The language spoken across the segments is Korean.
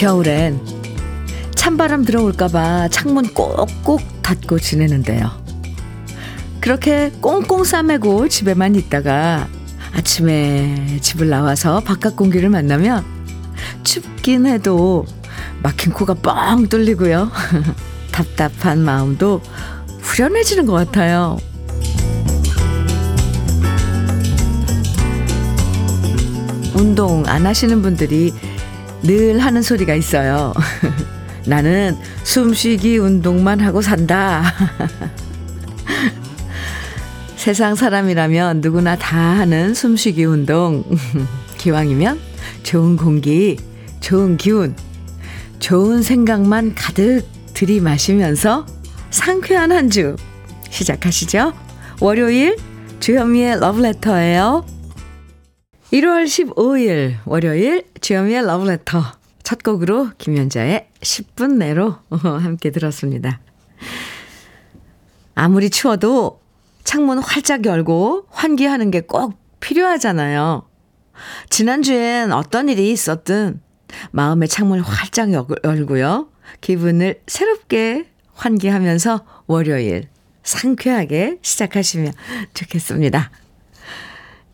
겨울엔 찬바람 들어올까봐 창문 꼭꼭 닫고 지내는데요. 그렇게 꽁꽁 싸매고 집에만 있다가 아침에 집을 나와서 바깥 공기를 만나면 춥긴 해도 막힌 코가 뻥 뚫리고요. 답답한 마음도 후련해지는 것 같아요. 운동 안 하시는 분들이 늘 하는 소리가 있어요. 나는 숨쉬기 운동만 하고 산다. 세상 사람이라면 누구나 다 하는 숨쉬기 운동. 기왕이면 좋은 공기, 좋은 기운, 좋은 생각만 가득 들이마시면서 상쾌한 한 주 시작하시죠. 월요일 주현미의 러브레터예요. 1월 15일 월요일 주현미의 러브레터 첫 곡으로 김연자의 10분 내로 함께 들었습니다. 아무리 추워도 창문 활짝 열고 환기하는 게 꼭 필요하잖아요. 지난주엔 어떤 일이 있었든 마음의 창문을 활짝 열고요. 기분을 새롭게 환기하면서 월요일 상쾌하게 시작하시면 좋겠습니다.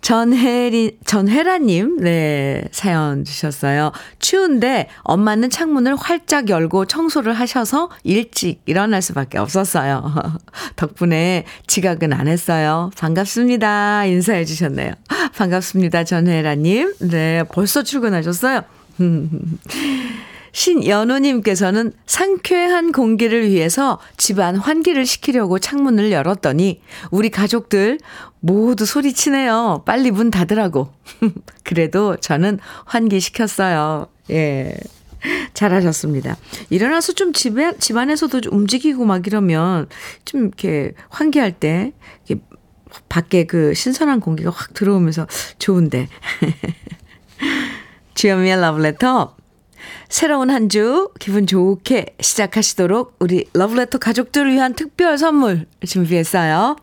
전혜리, 전혜라님, 네, 사연 주셨어요. 추운데 엄마는 창문을 활짝 열고 청소를 하셔서 일찍 일어날 수밖에 없었어요. 덕분에 지각은 안 했어요. 반갑습니다. 인사해 주셨네요. 반갑습니다. 전혜라님. 네, 벌써 출근하셨어요. 신연우님께서는 상쾌한 공기를 위해서 집안 환기를 시키려고 창문을 열었더니 우리 가족들 모두 소리치네요. 빨리 문 닫으라고. 그래도 저는 환기시켰어요. 예. 잘하셨습니다. 일어나서 좀 집에, 집안에서도 좀 움직이고 막 이러면 좀 이렇게 환기할 때 이렇게 밖에 그 신선한 공기가 확 들어오면서 좋은데. 주현미의 러브레터 새로운 한 주 기분 좋게 시작하시도록 우리 러브레터 가족들을 위한 특별 선물 준비했어요.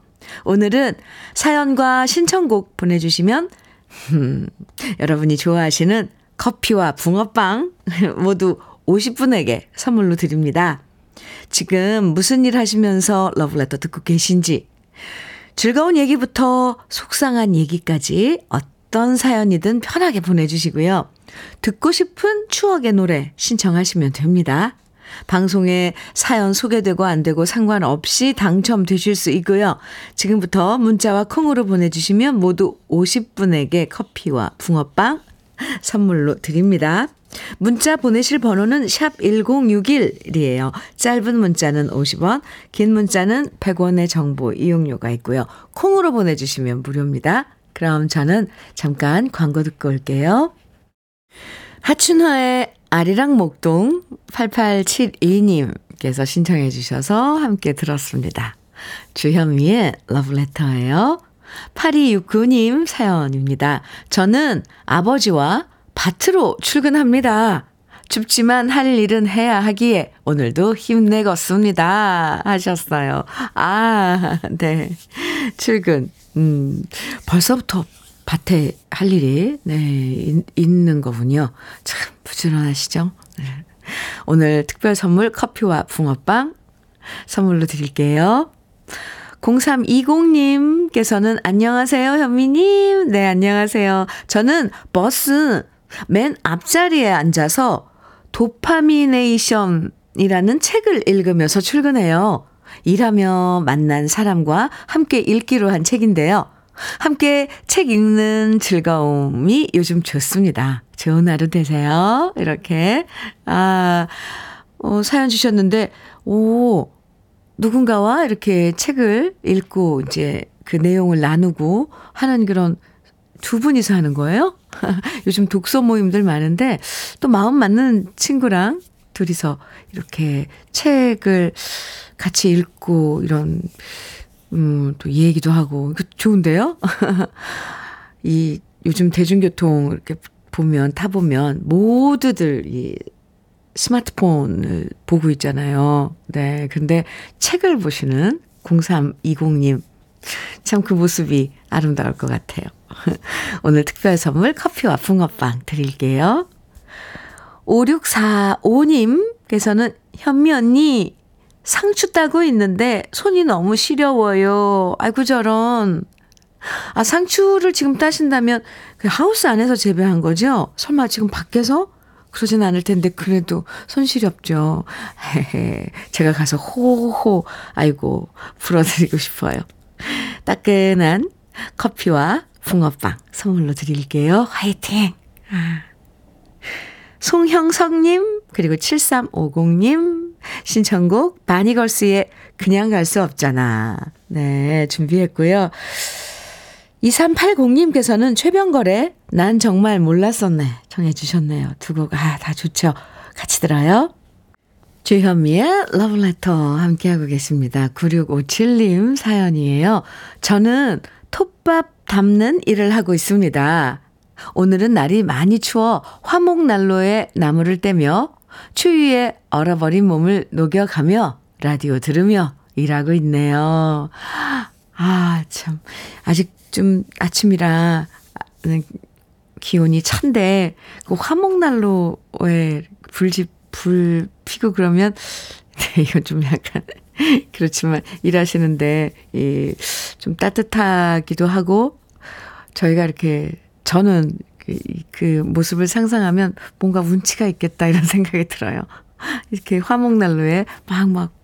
오늘은 사연과 신청곡 보내주시면 음, 여러분이 좋아하시는 커피와 붕어빵 모두 50분에게 선물로 드립니다. 지금 무슨 일 하시면서 러브레터 듣고 계신지 즐거운 얘기부터 속상한 얘기까지 어떤 사연이든 편하게 보내주시고요. 듣고 싶은 추억의 노래 신청하시면 됩니다. 방송에 사연 소개되고 안 되고 상관없이 당첨되실 수 있고요. 지금부터 문자와 콩으로 보내주시면 모두 50분에게 커피와 붕어빵 선물로 드립니다. 문자 보내실 번호는 샵 1061이에요. 짧은 문자는 50원, 긴 문자는 100원의 정보 이용료가 있고요. 콩으로 보내주시면 무료입니다. 그럼 저는 잠깐 광고 듣고 올게요. 하춘화의 아리랑 목동 8872님께서 신청해 주셔서 함께 들었습니다. 주현미의 러브레터예요. 8269님 사연입니다. 저는 아버지와 밭으로 출근합니다. 춥지만 할 일은 해야 하기에 오늘도 힘내겠습니다. 하셨어요. 아, 네. 출근. 음, 벌써부터 밭에 할 일이, 네, 있, 있는 거군요. 참 부지런하시죠? 네. 오늘 특별 선물 커피와 붕어빵 선물로 드릴게요. 0320님께서는 안녕하세요, 현미님. 네, 안녕하세요. 저는 버스 맨 앞자리에 앉아서 도파미네이션이라는 책을 읽으면서 출근해요. 일하며 만난 사람과 함께 읽기로 한 책인데요. 함께 책 읽는 즐거움이 요즘 좋습니다. 좋은 하루 되세요. 이렇게. 아, 어, 사연 주셨는데, 오, 누군가와 이렇게 책을 읽고 이제 그 내용을 나누고 하는 그런 두 분이서 하는 거예요? 요즘 독서 모임들 많은데 또 마음 맞는 친구랑 둘이서 이렇게 책을 같이 읽고 이런 음, 또 얘기도 하고, 그 좋은데요? 이, 요즘 대중교통 이렇게 보면, 타보면, 모두들 이 스마트폰을 보고 있잖아요. 네. 근데 책을 보시는 0320님. 참 그 모습이 아름다울 것 같아요. 오늘 특별 선물 커피와 붕어빵 드릴게요. 5645님께서는 현미 언니 상추 따고 있는데 손이 너무 시려워요. 아이고 저런. 아 상추를 지금 따신다면 그 하우스 안에서 재배한 거죠? 설마 지금 밖에서? 그러진 않을 텐데 그래도 손시렵죠. 헤헤. 제가 가서 호호 아이고 불어드리고 싶어요. 따끈한 커피와 붕어빵 선물로 드릴게요. 화이팅! 아. 송형석님, 그리고 7350님, 신청곡, 바니걸스의 그냥 갈 수 없잖아. 네, 준비했고요. 2380님께서는 최병걸의 난 정말 몰랐었네. 정해주셨네요. 두 곡, 아, 다 좋죠. 같이 들어요. 주현미의 러브레터 함께하고 계십니다. 9657님 사연이에요. 저는 톱밥 담는 일을 하고 있습니다. 오늘은 날이 많이 추워 화목난로에 나무를 떼며 추위에 얼어버린 몸을 녹여가며 라디오 들으며 일하고 있네요. 아, 참. 아직 좀 아침이라 기온이 찬데 그 화목난로에 불집 불 피고 그러면 네, 이건 좀 약간 그렇지만 일하시는데 이좀 따뜻하기도 하고 저희가 이렇게 저는 그, 그 모습을 상상하면 뭔가 운치가 있겠다 이런 생각이 들어요. 이렇게 화목난로에 막 막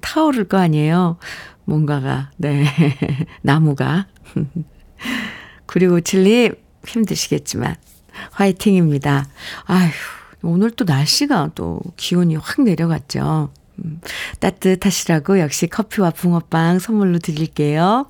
타오를 거 아니에요. 뭔가가 네 나무가 9657님 힘드시겠지만 화이팅입니다. 아휴 오늘 또 날씨가 또 기온이 확 내려갔죠. 음, 따뜻하시라고 역시 커피와 붕어빵 선물로 드릴게요.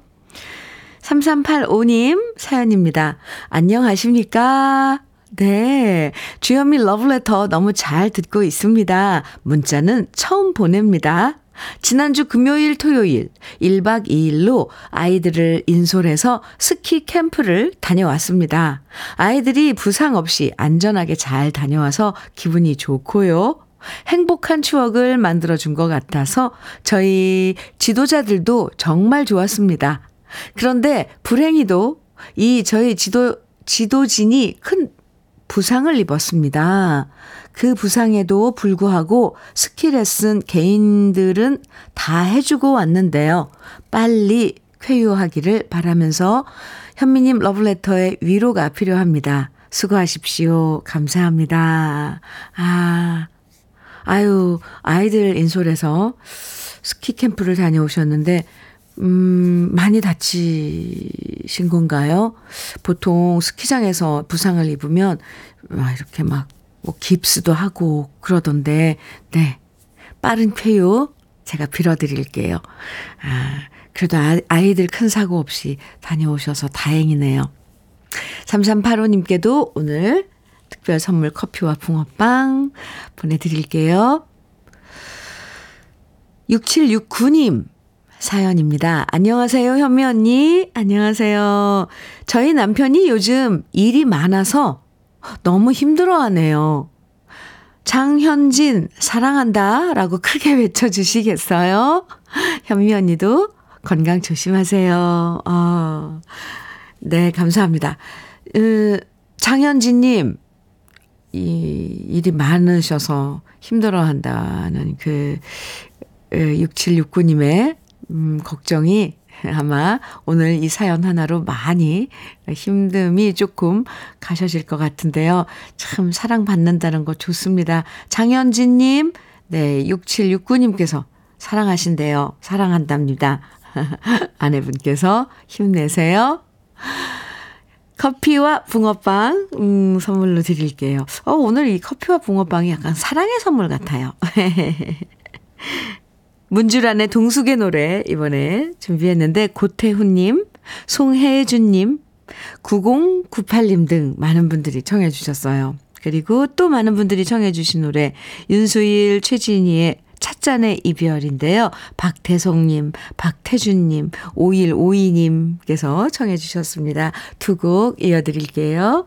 3385님 사연입니다. 안녕하십니까? 네. 주현미 러브레터 너무 잘 듣고 있습니다. 문자는 처음 보냅니다. 지난주 금요일, 토요일 1박 2일로 아이들을 인솔해서 스키 캠프를 다녀왔습니다. 아이들이 부상 없이 안전하게 잘 다녀와서 기분이 좋고요. 행복한 추억을 만들어준 것 같아서 저희 지도자들도 정말 좋았습니다. 그런데 불행히도 이 저희 지도, 지도진이 큰 부상을 입었습니다. 그 부상에도 불구하고 스키 레슨 개인들은 다 해주고 왔는데요. 빨리 쾌유하기를 바라면서 현미님 러브레터의 위로가 필요합니다. 수고하십시오. 감사합니다. 아, 아유, 아이들 인솔에서 스키 캠프를 다녀오셨는데, 음, 많이 다치신 건가요? 보통 스키장에서 부상을 입으면, 막 이렇게 막, 뭐, 깁스도 하고 그러던데, 네. 빠른 쾌유 제가 빌어드릴게요. 아, 그래도 아, 아이들 큰 사고 없이 다녀오셔서 다행이네요. 3385님께도 오늘 특별 선물 커피와 붕어빵 보내드릴게요. 6769님 사연입니다. 안녕하세요, 현미 언니. 안녕하세요. 저희 남편이 요즘 일이 많아서 너무 힘들어 하네요. 장현진, 사랑한다. 라고 크게 외쳐주시겠어요? 현미 언니도 건강 조심하세요. 어, 네, 감사합니다. 으, 장현진님, 이 일이 많으셔서 힘들어 한다는 그 6769님의 음, 걱정이 아마 오늘 이 사연 하나로 많이 힘듦이 조금 가셔질 것 같은데요. 참 사랑받는다는 거 좋습니다. 장현진님, 네, 6769님께서 사랑하신대요. 사랑한답니다. 아내분께서 힘내세요. 커피와 붕어빵, 음, 선물로 드릴게요. 어, 오늘 이 커피와 붕어빵이 약간 사랑의 선물 같아요. 문주란의 동숙의 노래 이번에 준비했는데 고태훈님, 송혜준님, 9098님 등 많은 분들이 청해 주셨어요. 그리고 또 많은 분들이 청해 주신 노래 윤수일, 최진희의 찻잔의 이별인데요. 박태성님, 박태준님, 5152님께서 청해 주셨습니다. 두 곡 이어드릴게요.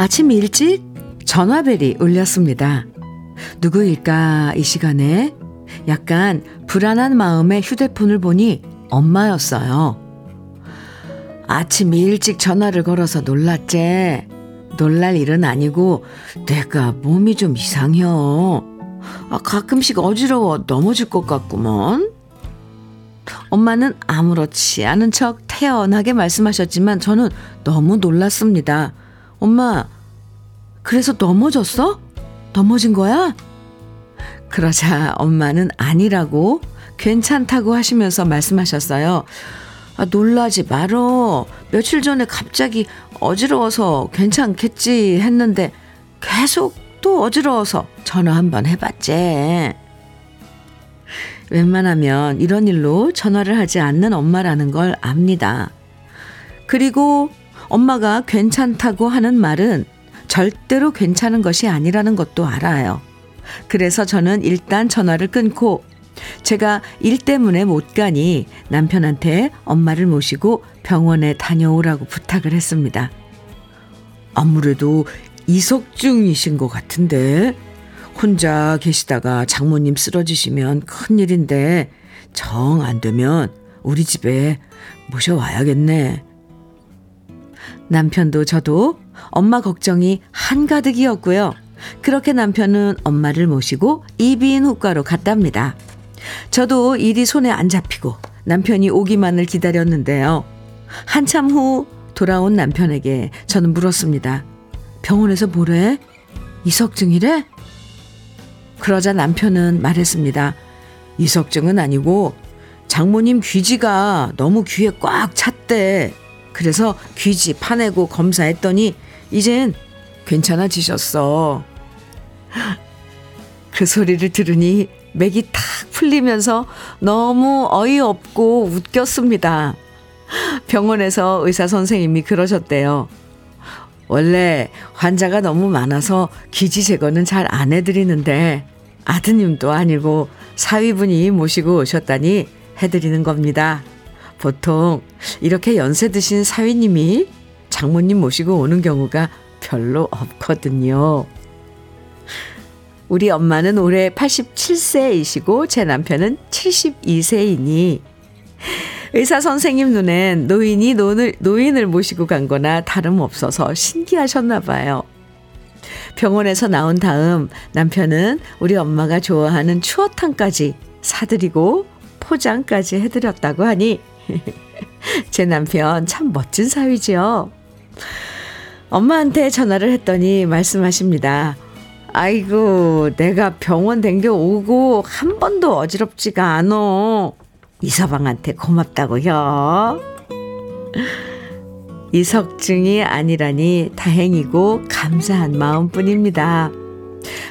아침 일찍 전화벨이 울렸습니다. 누구일까 이 시간에 약간 불안한 마음에 휴대폰을 보니 엄마였어요. 아침 일찍 전화를 걸어서 놀랐제. 놀랄 일은 아니고 내가 몸이 좀 이상해요. 아, 가끔씩 어지러워 넘어질 것 같구먼. 엄마는 아무렇지 않은 척 태연하게 말씀하셨지만 저는 너무 놀랐습니다. 엄마, 그래서 넘어졌어? 넘어진 거야? 그러자 엄마는 아니라고 괜찮다고 하시면서 말씀하셨어요. 아, 놀라지 말어. 며칠 전에 갑자기 어지러워서 괜찮겠지 했는데 계속 또 어지러워서 전화 한번 해봤지. 웬만하면 이런 일로 전화를 하지 않는 엄마라는 걸 압니다. 그리고 엄마가 괜찮다고 하는 말은 절대로 괜찮은 것이 아니라는 것도 알아요. 그래서 저는 일단 전화를 끊고 제가 일 때문에 못 가니 남편한테 엄마를 모시고 병원에 다녀오라고 부탁을 했습니다. 아무래도 이석증이신 것 같은데 혼자 계시다가 장모님 쓰러지시면 큰일인데 정 안 되면 우리 집에 모셔와야겠네. 남편도 저도 엄마 걱정이 한가득이었고요. 그렇게 남편은 엄마를 모시고 이비인 후과로 갔답니다. 저도 일이 손에 안 잡히고 남편이 오기만을 기다렸는데요. 한참 후 돌아온 남편에게 저는 물었습니다. 병원에서 뭐래? 이석증이래? 그러자 남편은 말했습니다. 이석증은 아니고 장모님 귀지가 너무 귀에 꽉 찼대. 그래서 귀지 파내고 검사했더니 이젠 괜찮아지셨어. 그 소리를 들으니 맥이 탁 풀리면서 너무 어이없고 웃겼습니다. 병원에서 의사 선생님이 그러셨대요. 원래 환자가 너무 많아서 기지 제거는 잘 안 해드리는데 아드님도 아니고 사위분이 모시고 오셨다니 해드리는 겁니다. 보통 이렇게 연세 드신 사위님이 장모님 모시고 오는 경우가 별로 없거든요. 우리 엄마는 올해 87세이시고 제 남편은 72세이니 의사 선생님 눈엔 노인이 노인을, 노인을 모시고 간 거나 다름없어서 신기하셨나 봐요. 병원에서 나온 다음 남편은 우리 엄마가 좋아하는 추어탕까지 사드리고 포장까지 해드렸다고 하니 제 남편 참 멋진 사위지요. 엄마한테 전화를 했더니 말씀하십니다. 아이고, 내가 병원 댕겨 오고 한 번도 어지럽지가 않어. 이서방한테 고맙다고요. 이석증이 아니라니 다행이고 감사한 마음뿐입니다.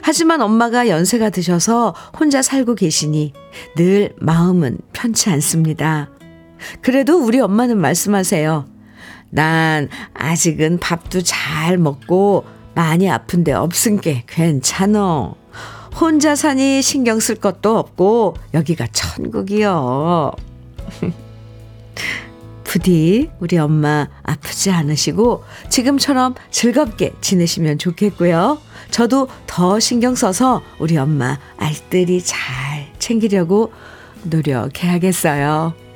하지만 엄마가 연세가 드셔서 혼자 살고 계시니 늘 마음은 편치 않습니다. 그래도 우리 엄마는 말씀하세요. 난 아직은 밥도 잘 먹고 많이 아픈데 없은 게 괜찮어. 혼자 사니 신경 쓸 것도 없고 여기가 천국이요. 부디 우리 엄마 아프지 않으시고 지금처럼 즐겁게 지내시면 좋겠고요. 저도 더 신경 써서 우리 엄마 알뜰히 잘 챙기려고 노력해야겠어요.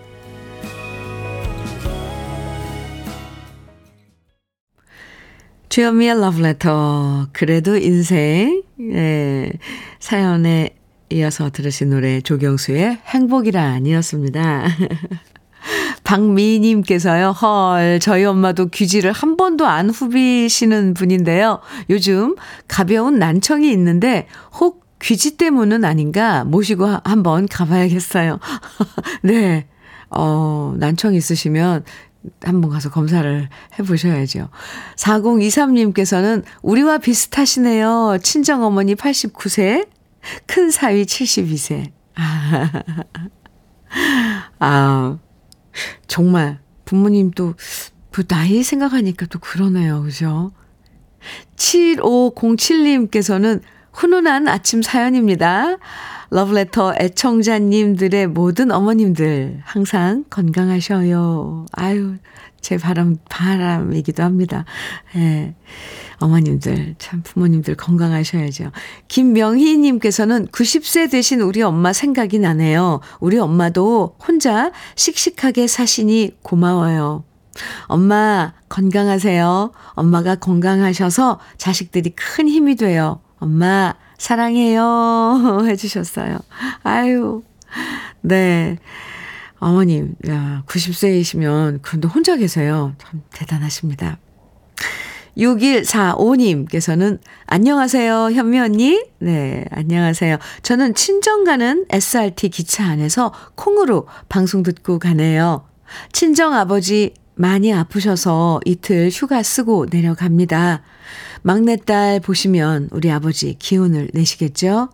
주현미의 러브레터. 그래도 인생. 예. 사연에 이어서 들으신 노래 조경수의 행복이라 아니었습니다. 박미님께서요, 헐, 저희 엄마도 귀지를 한 번도 안 후비시는 분인데요. 요즘 가벼운 난청이 있는데, 혹 귀지 때문은 아닌가 모시고 한번 가봐야겠어요. 네. 어, 난청 있으시면 한번 가서 검사를 해보셔야죠. 4023님께서는 우리와 비슷하시네요. 친정어머니 89세, 큰 사위 72세. 아, 정말 부모님도 그 나이 생각하니까 또 그러네요. 그죠? 7507님께서는 훈훈한 아침 사연입니다. 러브레터 애청자님들의 모든 어머님들 항상 건강하셔요. 아유, 제 바람, 바람이기도 합니다. 예. 어머님들, 참 부모님들 건강하셔야죠. 김명희님께서는 90세 되신 우리 엄마 생각이 나네요. 우리 엄마도 혼자 씩씩하게 사시니 고마워요. 엄마 건강하세요. 엄마가 건강하셔서 자식들이 큰 힘이 돼요. 엄마 사랑해요. 해주셨어요. 아유, 네. 어머님, 야, 90세이시면, 그런데 혼자 계세요. 참 대단하십니다. 6145님께서는, 안녕하세요, 현미 언니. 네, 안녕하세요. 저는 친정 가는 SRT 기차 안에서 콩으로 방송 듣고 가네요. 친정 아버지 많이 아프셔서 이틀 휴가 쓰고 내려갑니다. 막내딸 보시면 우리 아버지 기운을 내시겠죠?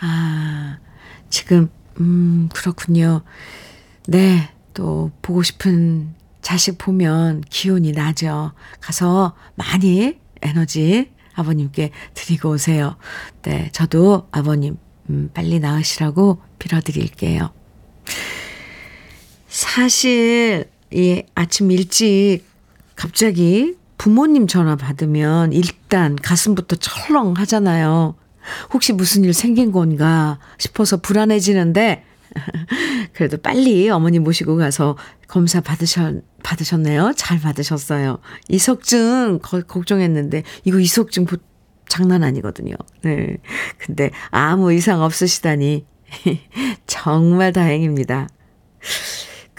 아, 지금, 음, 그렇군요. 네, 또 보고 싶은 자식 보면 기운이 나죠. 가서 많이 에너지 아버님께 드리고 오세요. 네, 저도 아버님, 음, 빨리 나으시라고 빌어드릴게요. 사실, 이 아침 일찍 갑자기 부모님 전화 받으면 일단 가슴부터 철렁 하잖아요. 혹시 무슨 일 생긴 건가 싶어서 불안해지는데, 그래도 빨리 어머니 모시고 가서 검사 받으셨, 받으셨네요. 잘 받으셨어요. 이석증 걱정했는데, 이거 이석증 장난 아니거든요. 네. 근데 아무 이상 없으시다니, 정말 다행입니다.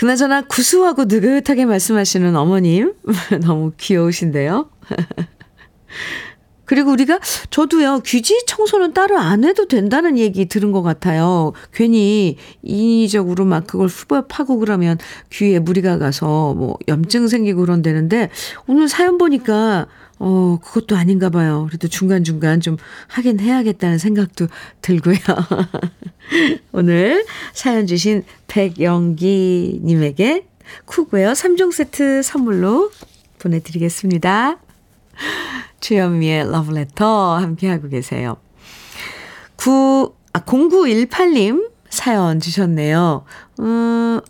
그나저나 구수하고 느긋하게 말씀하시는 어머님 너무 귀여우신데요. 그리고 우리가 저도요 귀지 청소는 따로 안 해도 된다는 얘기 들은 것 같아요. 괜히 인위적으로 막 그걸 후벼 파고 그러면 귀에 무리가 가서 뭐 염증 생기고 그런다는데 오늘 사연 보니까 어 그것도 아닌가 봐요. 그래도 중간 중간 좀 하긴 해야겠다는 생각도 들고요. 오늘 사연 주신 백영기님에게 쿠고요 3종 세트 선물로 보내드리겠습니다. 주현미의 러브레터 함께하고 계세요. 9, 아, 0918님 사연 주셨네요. 음,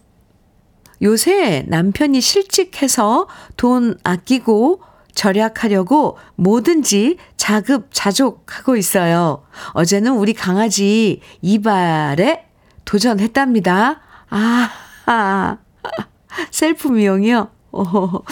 요새 남편이 실직해서 돈 아끼고 절약하려고 뭐든지 자급자족하고 있어요. 어제는 우리 강아지 이발에 도전했답니다. 아, 아 셀프 미용이요? 오,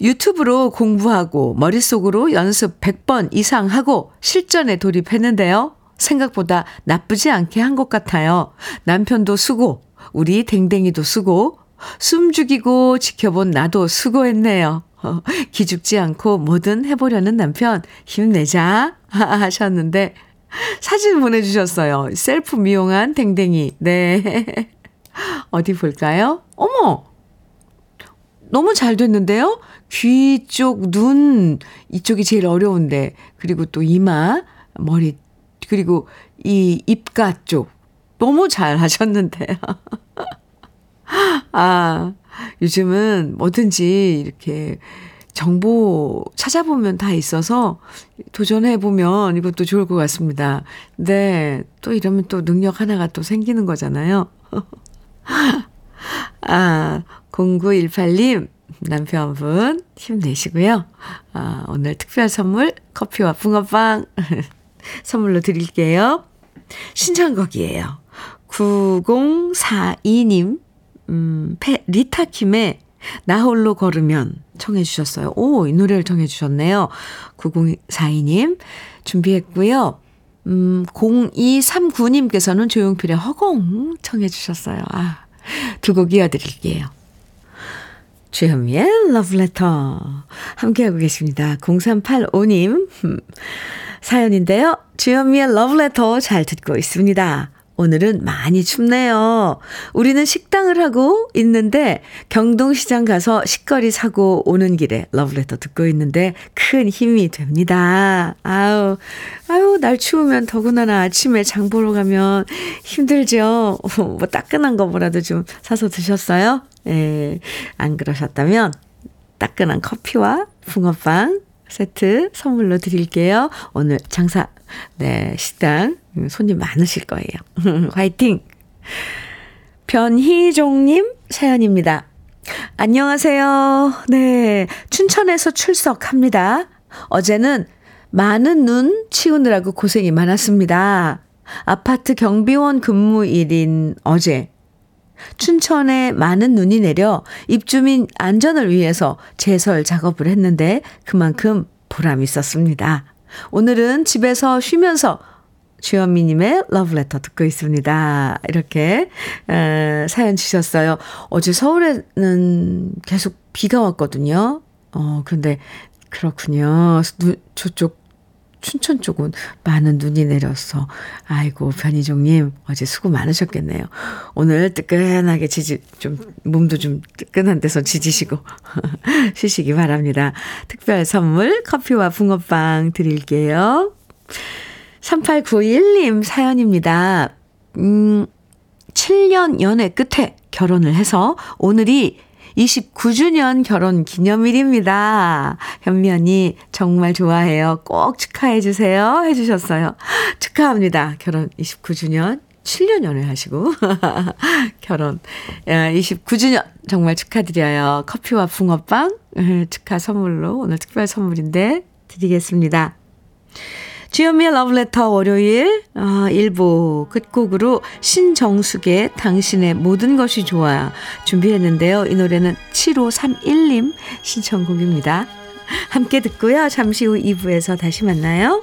유튜브로 공부하고 머릿속으로 연습 100번 이상 하고 실전에 돌입했는데요. 생각보다 나쁘지 않게 한 것 같아요. 남편도 수고, 우리 댕댕이도 수고, 숨 죽이고 지켜본 나도 수고했네요. 어, 기죽지 않고 뭐든 해보려는 남편 힘내자 하셨는데 사진 보내주셨어요. 셀프 미용한 댕댕이. 네. 어디 볼까요? 어머! 너무 잘 됐는데요? 귀 쪽, 눈, 이쪽이 제일 어려운데, 그리고 또 이마, 머리, 그리고 이 입가 쪽. 너무 잘 하셨는데요. 아, 요즘은 뭐든지 이렇게 정보 찾아보면 다 있어서 도전해보면 이것도 좋을 것 같습니다. 네. 또 이러면 또 능력 하나가 또 생기는 거잖아요. 아, 0918님, 남편분 힘내시고요. 아, 오늘 특별 선물 커피와 붕어빵 선물로 드릴게요. 신청곡이에요. 9042님, 음, 페, 리타 킴의 나 홀로 걸으면 청해 주셨어요. 오, 이 노래를 청해 주셨네요. 9042님 준비했고요. 음, 0239님께서는 조용필의 허공 청해 주셨어요. 아, 두 곡 이어드릴게요. 주현미의 러브레터 함께하고 계십니다. 0385님 사연인데요. 주현미의 러브레터 잘 듣고 있습니다. 오늘은 많이 춥네요. 우리는 식당을 하고 있는데 경동시장 가서 식거리 사고 오는 길에 러브레터 듣고 있는데 큰 힘이 됩니다. 아우, 아유, 날 추우면 더구나 아침에 장 보러 가면 힘들죠. 뭐 따끈한 거 뭐라도 좀 사서 드셨어요? 예, 안 그러셨다면 따끈한 커피와 붕어빵 세트 선물로 드릴게요. 오늘 장사, 네, 식당 손님 많으실 거예요. 화이팅! 변희종님 사연입니다. 안녕하세요. 네, 춘천에서 출석합니다. 어제는 많은 눈 치우느라고 고생이 많았습니다. 아파트 경비원 근무일인 어제 춘천에 많은 눈이 내려 입주민 안전을 위해서 제설 작업을 했는데 그만큼 보람 있었습니다. 오늘은 집에서 쉬면서 주현미님의 러브레터 듣고 있습니다. 이렇게 에, 사연 주셨어요. 어제 서울에는 계속 비가 왔거든요. 어, 근데 그렇군요. 눈, 저쪽 춘천 쪽은 많은 눈이 내렸어. 아이고, 변희종님, 어제 수고 많으셨겠네요. 오늘 뜨끈하게 지지, 좀, 몸도 좀 뜨끈한 데서 지지시고, 쉬시기 바랍니다. 특별 선물, 커피와 붕어빵 드릴게요. 3891님 사연입니다. 음, 7년 연애 끝에 결혼을 해서 오늘이 29주년 결혼 기념일입니다. 현미 언니 정말 좋아해요. 꼭 축하해 주세요. 해 주셨어요. 축하합니다. 결혼 29주년. 7년 연애하시고 결혼 29주년 정말 축하드려요. 커피와 붕어빵 축하 선물로 오늘 특별 선물인데 드리겠습니다. 주현미의 러브레터 월요일 어, 1부 끝곡으로 신정숙의 당신의 모든 것이 좋아 준비했는데요. 이 노래는 7531님 신청곡입니다. 함께 듣고요. 잠시 후 2부에서 다시 만나요.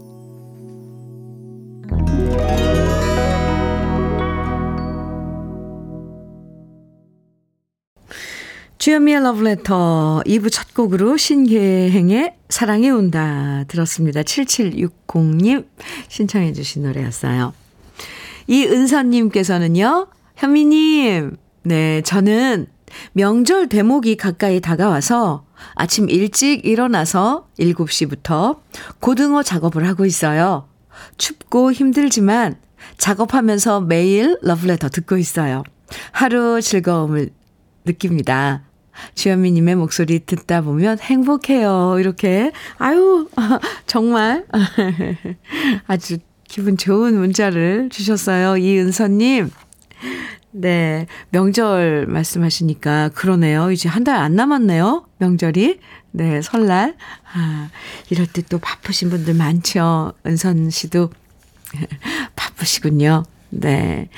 주현미의 Letter 2부 첫 곡으로 신계행의 사랑이 온다 들었습니다. 7760님 신청해 주신 노래였어요. 이은선님께서는요. 현미님, 네, 저는 명절 대목이 가까이 다가와서 아침 일찍 일어나서 7시부터 고등어 작업을 하고 있어요. 춥고 힘들지만 작업하면서 매일 러브레터 듣고 있어요. 하루 즐거움을 느낍니다. 주현미님의 목소리 듣다 보면 행복해요. 이렇게. 아유, 정말. 아주 기분 좋은 문자를 주셨어요. 이은서님. 네. 명절 말씀하시니까 그러네요. 이제 한 달 안 남았네요. 명절이. 네. 설날. 아, 이럴 때 또 바쁘신 분들 많죠. 은선 씨도 바쁘시군요. 네.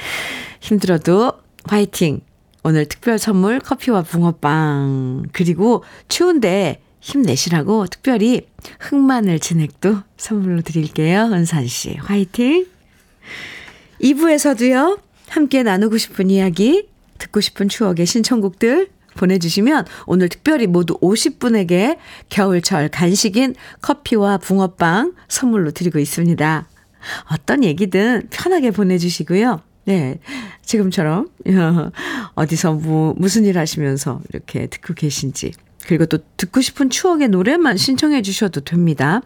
힘들어도 화이팅. 오늘 특별 선물 커피와 붕어빵. 그리고 추운데 힘내시라고 특별히 흑마늘 진액도 선물로 드릴게요. 은선 씨. 화이팅. 2부에서도요. 함께 나누고 싶은 이야기, 듣고 싶은 추억의 신청곡들 보내주시면 오늘 특별히 모두 50분에게 겨울철 간식인 커피와 붕어빵 선물로 드리고 있습니다. 어떤 얘기든 편하게 보내주시고요. 네. 지금처럼, 어디서 뭐, 무슨 일 하시면서 이렇게 듣고 계신지 그리고 또 듣고 싶은 추억의 노래만 신청해 주셔도 됩니다.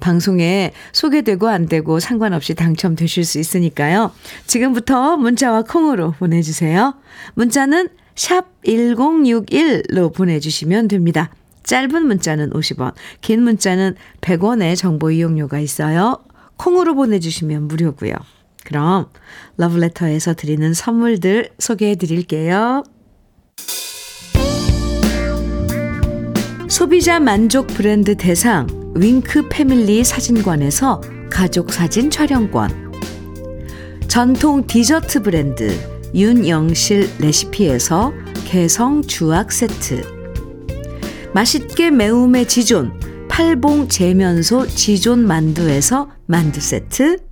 방송에 소개되고 안 되고 상관없이 당첨되실 수 있으니까요. 지금부터 문자와 콩으로 보내주세요. 문자는 샵 1061로 보내주시면 됩니다. 짧은 문자는 50원, 긴 문자는 100원의 정보 이용료가 있어요. 콩으로 보내주시면 무료고요. 그럼 러브레터에서 드리는 선물들 소개해 드릴게요. 소비자 만족 브랜드 대상 윙크 패밀리 사진관에서 가족 사진 촬영권. 전통 디저트 브랜드 윤영실 레시피에서 개성 주악 세트. 맛있게 매움의 지존 팔봉 재면소 지존 만두에서 만두 세트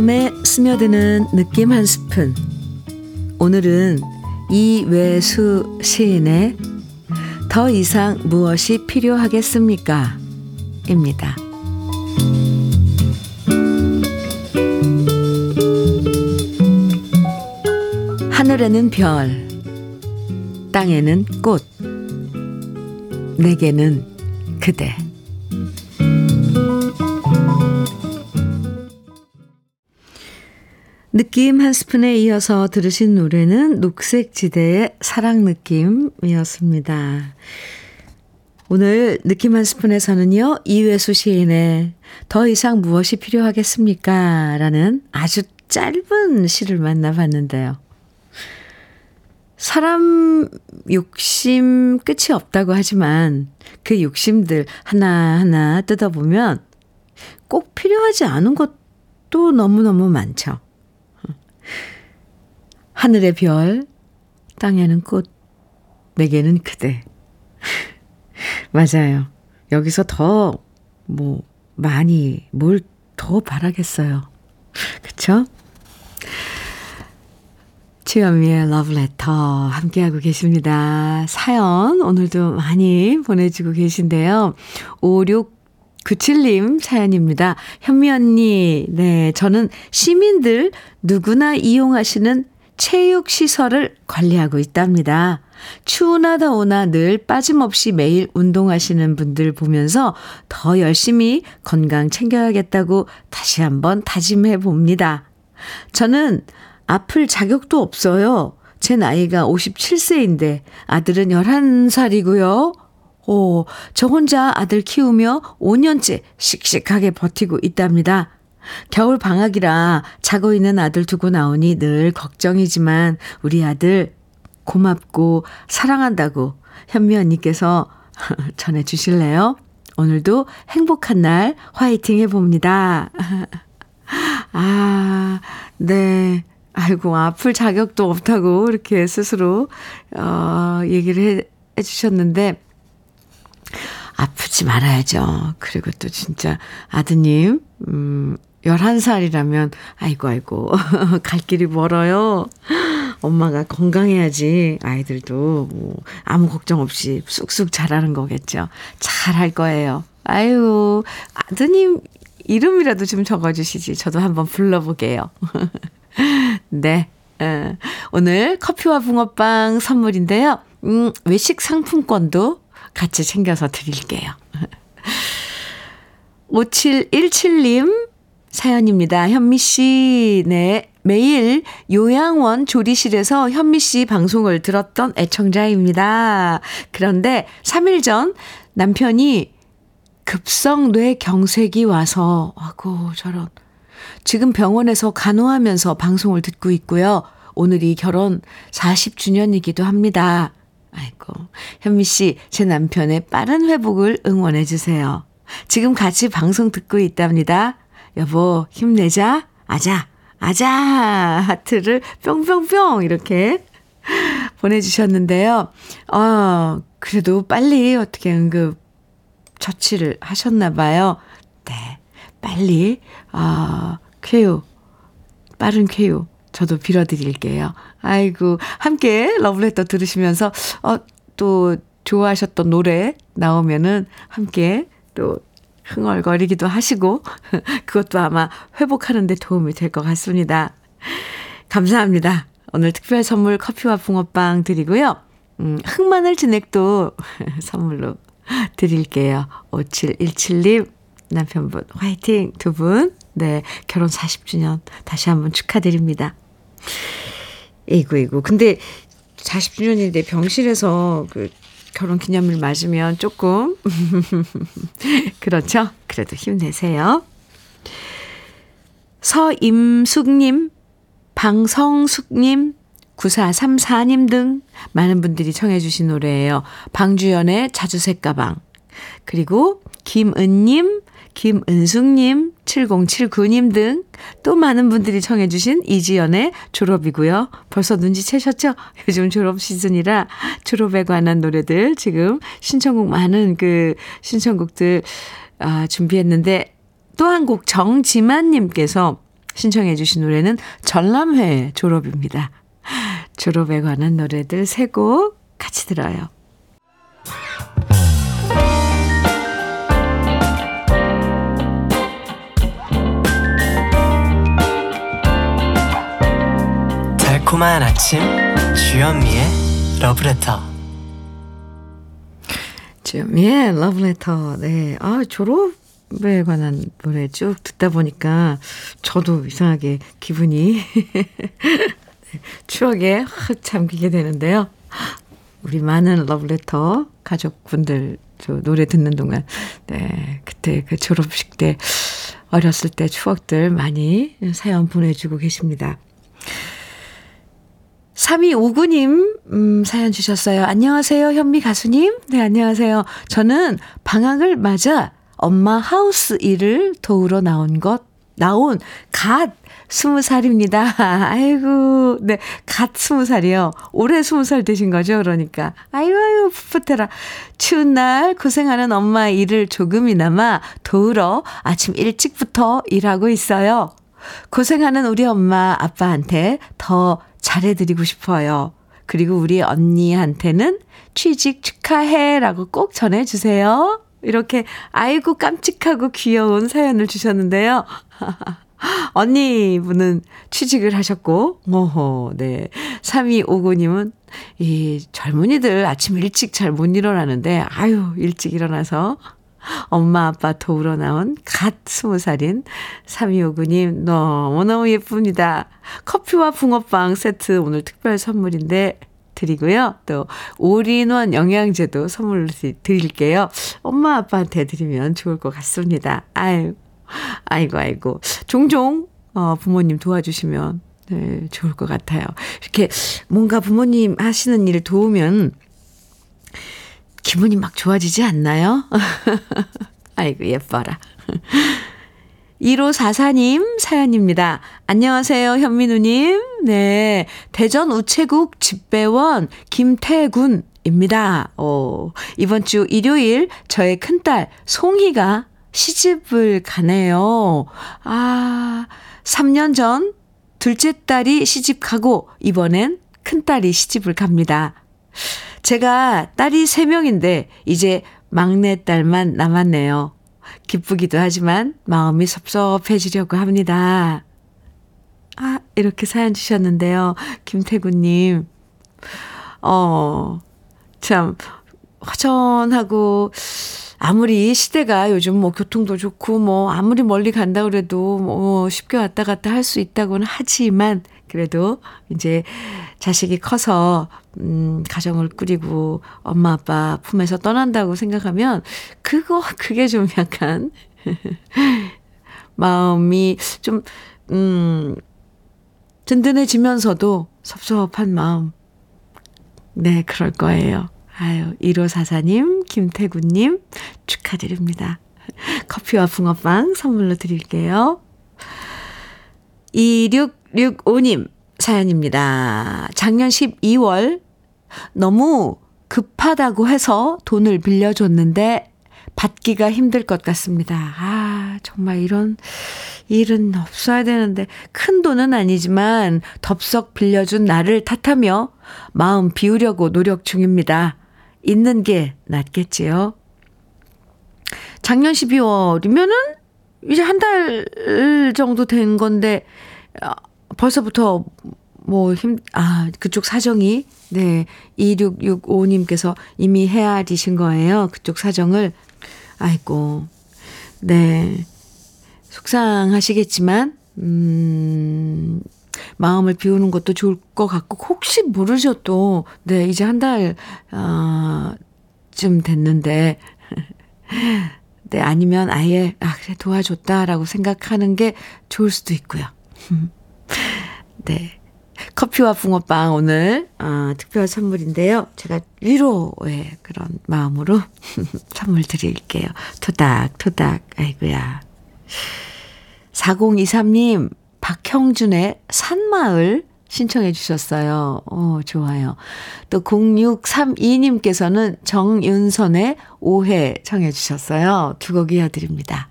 마음에 스며드는 느낌 한 스푼. 오늘은 이외수 시인의 더 이상 무엇이 필요하겠습니까? 입니다. 하늘에는 별, 땅에는 꽃, 내게는 그대. 느낌 한 스푼에 이어서 들으신 노래는 녹색지대의 사랑 느낌이었습니다. 오늘 느낌 한 스푼에서는요, 이회수 시인의 더 이상 무엇이 필요하겠습니까? 라는 아주 짧은 시를 만나봤는데요. 사람 욕심 끝이 없다고 하지만 그 욕심들 하나하나 뜯어보면 꼭 필요하지 않은 것도 너무너무 많죠. 하늘의 별, 땅에는 꽃, 내게는 그대. 맞아요. 여기서 더, 뭐, 많이, 뭘 더 바라겠어요. 그쵸? 주현미의 러브레터 함께하고 계십니다. 사연 오늘도 많이 보내주고 계신데요. 5697님 사연입니다. 현미 언니, 네, 저는 시민들 누구나 이용하시는 체육시설을 관리하고 있답니다. 추우나 더우나 늘 빠짐없이 매일 운동하시는 분들 보면서 더 열심히 건강 챙겨야겠다고 다시 한번 다짐해 봅니다. 저는 아플 자격도 없어요. 제 나이가 57세인데 아들은 11살이고요. 오, 저 혼자 아들 키우며 5년째 씩씩하게 버티고 있답니다. 겨울 방학이라 자고 있는 아들 두고 나오니 늘 걱정이지만 우리 아들 고맙고 사랑한다고 현미 언니께서 전해 주실래요? 오늘도 행복한 날 화이팅 해봅니다. 아, 네. 아이고, 아플 자격도 없다고 이렇게 스스로, 어, 얘기를 해, 해 주셨는데, 아프지 말아야죠. 그리고 또 진짜 아드님, 음, 11살이라면, 아이고, 아이고, 갈 길이 멀어요. 엄마가 건강해야지 아이들도 뭐 아무 걱정 없이 쑥쑥 자라는 거겠죠. 잘할 거예요. 아유, 아드님 이름이라도 좀 적어주시지. 저도 한번 불러보게요. 네. 어, 오늘 커피와 붕어빵 선물인데요. 음, 외식 상품권도 같이 챙겨서 드릴게요. 5717님 사연입니다. 현미 씨, 네. 매일 요양원 조리실에서 현미 씨 방송을 들었던 애청자입니다. 그런데 3일 전 남편이 급성 뇌 경색이 와서, 아고, 저런. 지금 병원에서 간호하면서 방송을 듣고 있고요. 오늘이 결혼 40주년이기도 합니다. 아이고, 현미 씨, 제 남편의 빠른 회복을 응원해 주세요. 지금 같이 방송 듣고 있답니다. 여보, 힘내자. 아자, 아자. 하트를 뿅뿅뿅 이렇게 보내주셨는데요. 어, 그래도 빨리 어떻게 응급 처치를 하셨나 봐요. 네. 빨리, 어, 쾌유, 빠른 쾌유. 저도 빌어드릴게요. 아이고, 함께 러브레터 들으시면서, 어, 또 좋아하셨던 노래 나오면은 함께 또 흥얼거리기도 하시고, 그것도 아마 회복하는 데 도움이 될 것 같습니다. 감사합니다. 오늘 특별 선물 커피와 붕어빵 드리고요. 음, 흑마늘 진액도 선물로 드릴게요. 5717님, 남편분, 화이팅! 두 분, 네, 결혼 40주년 다시 한번 축하드립니다. 이구, 이구. 근데 40주년인데 병실에서 그 결혼 기념일 맞으면 조금, 그렇죠? 그래도 힘내세요. 서임숙님, 방성숙님, 9434님 등 많은 분들이 청해주신 노래예요. 방주연의 자주색 가방. 그리고 김은님, 김은숙님, 7079님 등 또 많은 분들이 청해주신 이지연의 졸업이고요. 벌써 눈치채셨죠? 요즘 졸업 시즌이라 졸업에 관한 노래들 지금 신청곡 많은 그 신청곡들 아, 준비했는데 또 한 곡 정지만님께서 신청해주신 노래는 전람회 졸업입니다. 졸업에 관한 노래들 세 곡 같이 들어요. 달콤한 아침 주현미의 러브레터 주현미의 러브레터. 네. 아, 졸업에 관한 노래 쭉 듣다 보니까 저도 이상하게 기분이 추억에 확 잠기게 되는데요. 우리 많은 러브레터 가족분들 저 노래 듣는 동안 네 그때 그 졸업식 때 어렸을 때 추억들 많이 사연 보내주고 계십니다. 3259님, 음, 사연 주셨어요. 안녕하세요, 현미 가수님. 네, 안녕하세요. 저는 방학을 맞아 엄마 하우스 일을 도우러 나온 것, 나온 갓 스무 살입니다. 아이고, 네, 갓 스무 살이요. 올해 스무 살 되신 거죠, 그러니까. 아유, 아유, 풋풋해라. 추운 날 고생하는 엄마 일을 조금이나마 도우러 아침 일찍부터 일하고 있어요. 고생하는 우리 엄마, 아빠한테 더 잘해드리고 싶어요. 그리고 우리 언니한테는 취직 축하해 라고 꼭 전해주세요. 이렇게 아이고 깜찍하고 귀여운 사연을 주셨는데요. 언니 분은 취직을 하셨고, 오호, 네. 3259님은 이 젊은이들 아침 일찍 잘 못 일어나는데, 아유, 일찍 일어나서 엄마 아빠 도우러 나온 갓 스무 살인 3259님 너무너무 예쁩니다. 커피와 붕어빵 세트 오늘 특별 선물인데 드리고요. 또 올인원 영양제도 선물로 드릴게요. 엄마 아빠한테 드리면 좋을 것 같습니다. 아유, 아이고 아이고. 종종 어, 부모님 도와주시면 네, 좋을 것 같아요. 이렇게 뭔가 부모님 하시는 일을 도우면 기분이 막 좋아지지 않나요? 아이고, 예뻐라. 1544님 사연입니다. 안녕하세요, 현민우님. 네. 대전 우체국 집배원 김태군입니다. 오, 이번 주 일요일 저의 큰딸 송희가 시집을 가네요. 아, 3년 전 둘째 딸이 시집 가고 이번엔 큰딸이 시집을 갑니다. 제가 딸이 3명인데 이제 막내딸만 남았네요. 기쁘기도 하지만 마음이 섭섭해지려고 합니다. 아, 이렇게 사연 주셨는데요. 김태구님. 어, 참, 허전하고, 아무리 시대가 요즘 뭐 교통도 좋고 뭐 아무리 멀리 간다 그래도 뭐 쉽게 왔다 갔다 할 수 있다고는 하지만 그래도 이제 자식이 커서 음 가정을 꾸리고 엄마 아빠 품에서 떠난다고 생각하면 그거 그게 좀 약간 마음이 좀 음 든든해지면서도 섭섭한 마음. 네, 그럴 거예요. 아유, 1544님, 김태구님, 축하드립니다. 커피와 붕어빵 선물로 드릴게요. 2665님, 사연입니다. 작년 12월, 너무 급하다고 해서 돈을 빌려줬는데, 받기가 힘들 것 같습니다. 아, 정말 이런 일은 없어야 되는데, 큰 돈은 아니지만, 덥석 빌려준 나를 탓하며, 마음 비우려고 노력 중입니다. 있는 게 낫겠지요. 작년 12월이면은 이제 한 달 정도 된 건데, 아, 벌써부터 뭐 힘, 아, 그쪽 사정이, 네, 2665님께서 이미 헤아리신 거예요. 그쪽 사정을. 아이고, 네. 속상하시겠지만, 음, 마음을 비우는 것도 좋을 것 같고, 혹시 모르죠, 또. 네, 이제 한 달, 어, 좀 됐는데. 네, 아니면 아예, 아, 그래, 도와줬다라고 생각하는 게 좋을 수도 있고요. 네. 커피와 붕어빵 오늘, 어, 특별 선물인데요. 제가 위로의 그런 마음으로 선물 드릴게요. 토닥, 토닥, 아이고야. 4023님, 박형준의 산마을 신청해 주셨어요. 어, 좋아요. 또 0632님께서는 정윤선의 오해 청해 주셨어요. 두 곡 이어드립니다.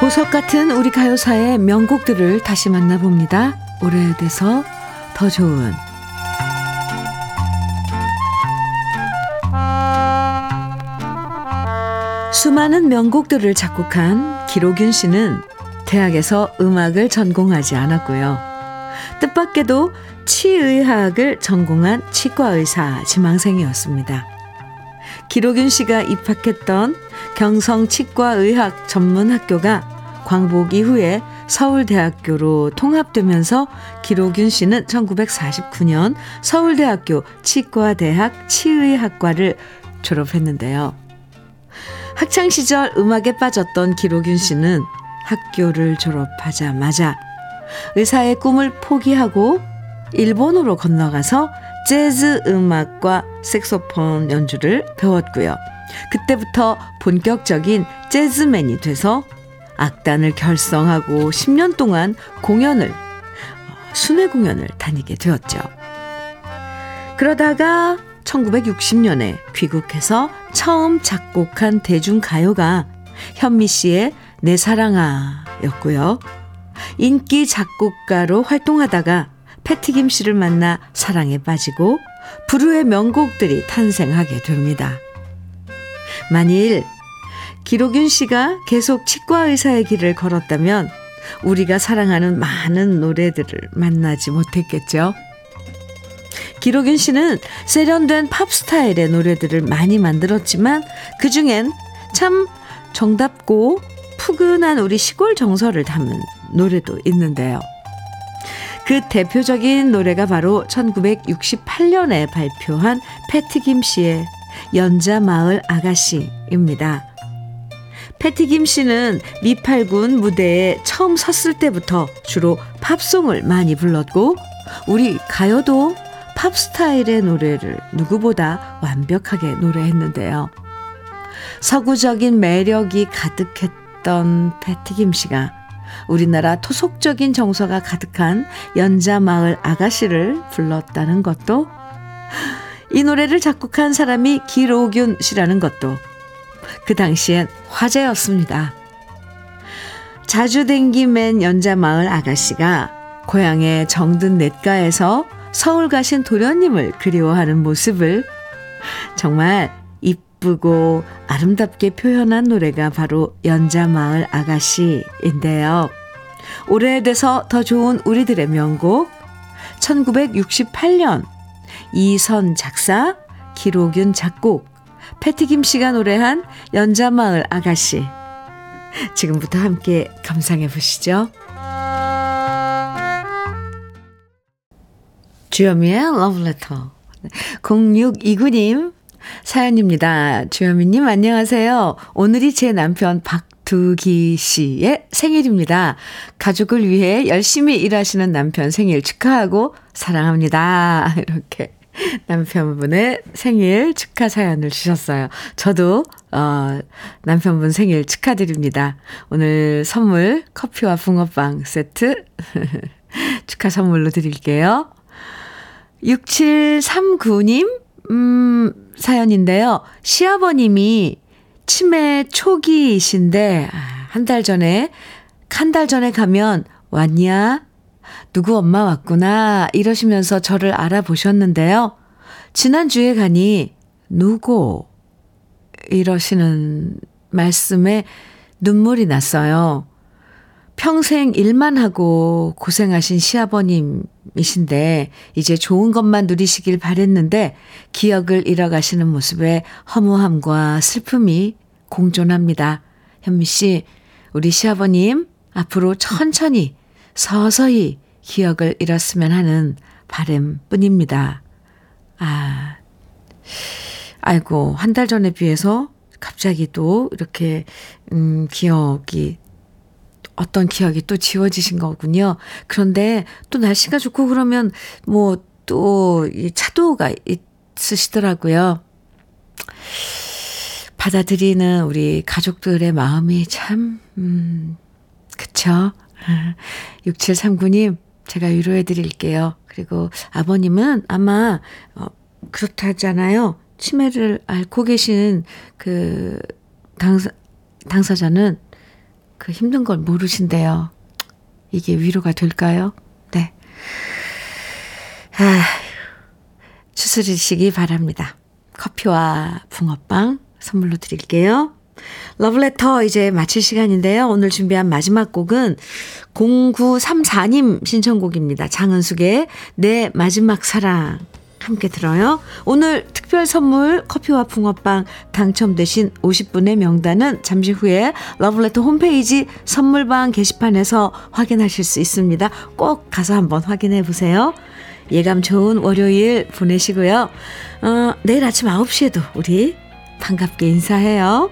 보석 같은 우리 가요사의 명곡들을 다시 만나봅니다. 오래돼서 더 좋은 수많은 명곡들을 작곡한 기록윤 씨는 대학에서 음악을 전공하지 않았고요. 뜻밖에도 치의학을 전공한 치과의사 지망생이었습니다. 기록윤 씨가 입학했던 경성치과의학 전문학교가 광복 이후에 서울대학교로 통합되면서 기록윤 씨는 1949년 서울대학교 치과대학 치의학과를 졸업했는데요. 학창 시절 음악에 빠졌던 기록윤 씨는 학교를 졸업하자마자 의사의 꿈을 포기하고 일본으로 건너가서 재즈 음악과 색소폰 연주를 배웠고요. 그때부터 본격적인 재즈맨이 돼서 악단을 결성하고 10년 동안 공연을 순회 공연을 다니게 되었죠. 그러다가 1960년에 귀국해서 처음 작곡한 대중가요가 현미 씨의 내 사랑아 였고요. 인기 작곡가로 활동하다가 패티김 씨를 만나 사랑에 빠지고 불후의 명곡들이 탄생하게 됩니다. 만일 기록윤 씨가 계속 치과 의사의 길을 걸었다면 우리가 사랑하는 많은 노래들을 만나지 못했겠죠. 기록윤 씨는 세련된 팝 스타일의 노래들을 많이 만들었지만 그 중엔 참 정답고 푸근한 우리 시골 정서를 담은 노래도 있는데요. 그 대표적인 노래가 바로 1968년에 발표한 패티김 씨의 연자마을 아가씨입니다. 패티김 씨는 미팔군 무대에 처음 섰을 때부터 주로 팝송을 많이 불렀고 우리 가요도 팝 스타일의 노래를 누구보다 완벽하게 노래했는데요. 서구적인 매력이 가득했던 패티김 씨가 우리나라 토속적인 정서가 가득한 연자마을 아가씨를 불렀다는 것도 이 노래를 작곡한 사람이 기로균 씨라는 것도 그 당시엔 화제였습니다. 자주 댕기맨 연자마을 아가씨가 고향의 정든 냇가에서 서울 가신 도련님을 그리워하는 모습을 정말 입 이쁘고 아름답게 표현한 노래가 바로 연자마을 아가씨인데요. 오래돼서 더 좋은 우리들의 명곡 1968년 이선 작사 기록윤 작곡 패티김 씨가 노래한 연자마을 아가씨 지금부터 함께 감상해 보시죠. 주여미의 러브레터 0629님 사연입니다. 주여미님 안녕하세요. 오늘이 제 남편 박두기 씨의 생일입니다. 가족을 위해 열심히 일하시는 남편 생일 축하하고 사랑합니다. 이렇게 남편분의 생일 축하 사연을 주셨어요. 저도 어, 남편분 생일 축하드립니다. 오늘 선물 커피와 붕어빵 세트 축하 선물로 드릴게요. 6739님 음, 사연인데요. 시아버님이 치매 초기이신데 아, 한달 전에 한 달 전에 가면 왔냐? 누구 엄마 왔구나 이러시면서 저를 알아보셨는데요. 지난주에 가니 누구 이러시는 말씀에 눈물이 났어요. 평생 일만 하고 고생하신 시아버님이신데 이제 좋은 것만 누리시길 바랬는데 기억을 잃어가시는 모습에 허무함과 슬픔이 공존합니다. 현미 씨, 우리 시아버님 앞으로 천천히 서서히 기억을 잃었으면 하는 바램 뿐입니다. 아, 아이고, 한 달 전에 비해서 갑자기 또 이렇게, 음, 기억이 어떤 기억이 또 지워지신 거군요. 그런데 또 날씨가 좋고 그러면 뭐 또 이 차도가 있으시더라고요. 받아들이는 우리 가족들의 마음이 참, 음, 그쵸. 6739님, 제가 위로해 드릴게요. 그리고 아버님은 아마, 어, 그렇다잖아요. 치매를 앓고 계신 그 당사, 당사자는 그 힘든 걸 모르신대요. 이게 위로가 될까요? 네. 아, 추스리시기 바랍니다. 커피와 붕어빵 선물로 드릴게요. 러브레터 이제 마칠 시간인데요. 오늘 준비한 마지막 곡은 0934님 신청곡입니다. 장은숙의 내 마지막 사랑 함께 들어요. 오늘 특별 선물 커피와 붕어빵 당첨되신 50분의 명단은 잠시 후에 러브레터 홈페이지 선물방 게시판에서 확인하실 수 있습니다. 꼭 가서 한번 확인해 보세요. 예감 좋은 월요일 보내시고요. 어, 내일 아침 9시에도 우리 반갑게 인사해요.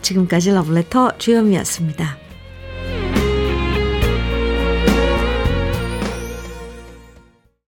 지금까지 러브레터 주현미였습니다.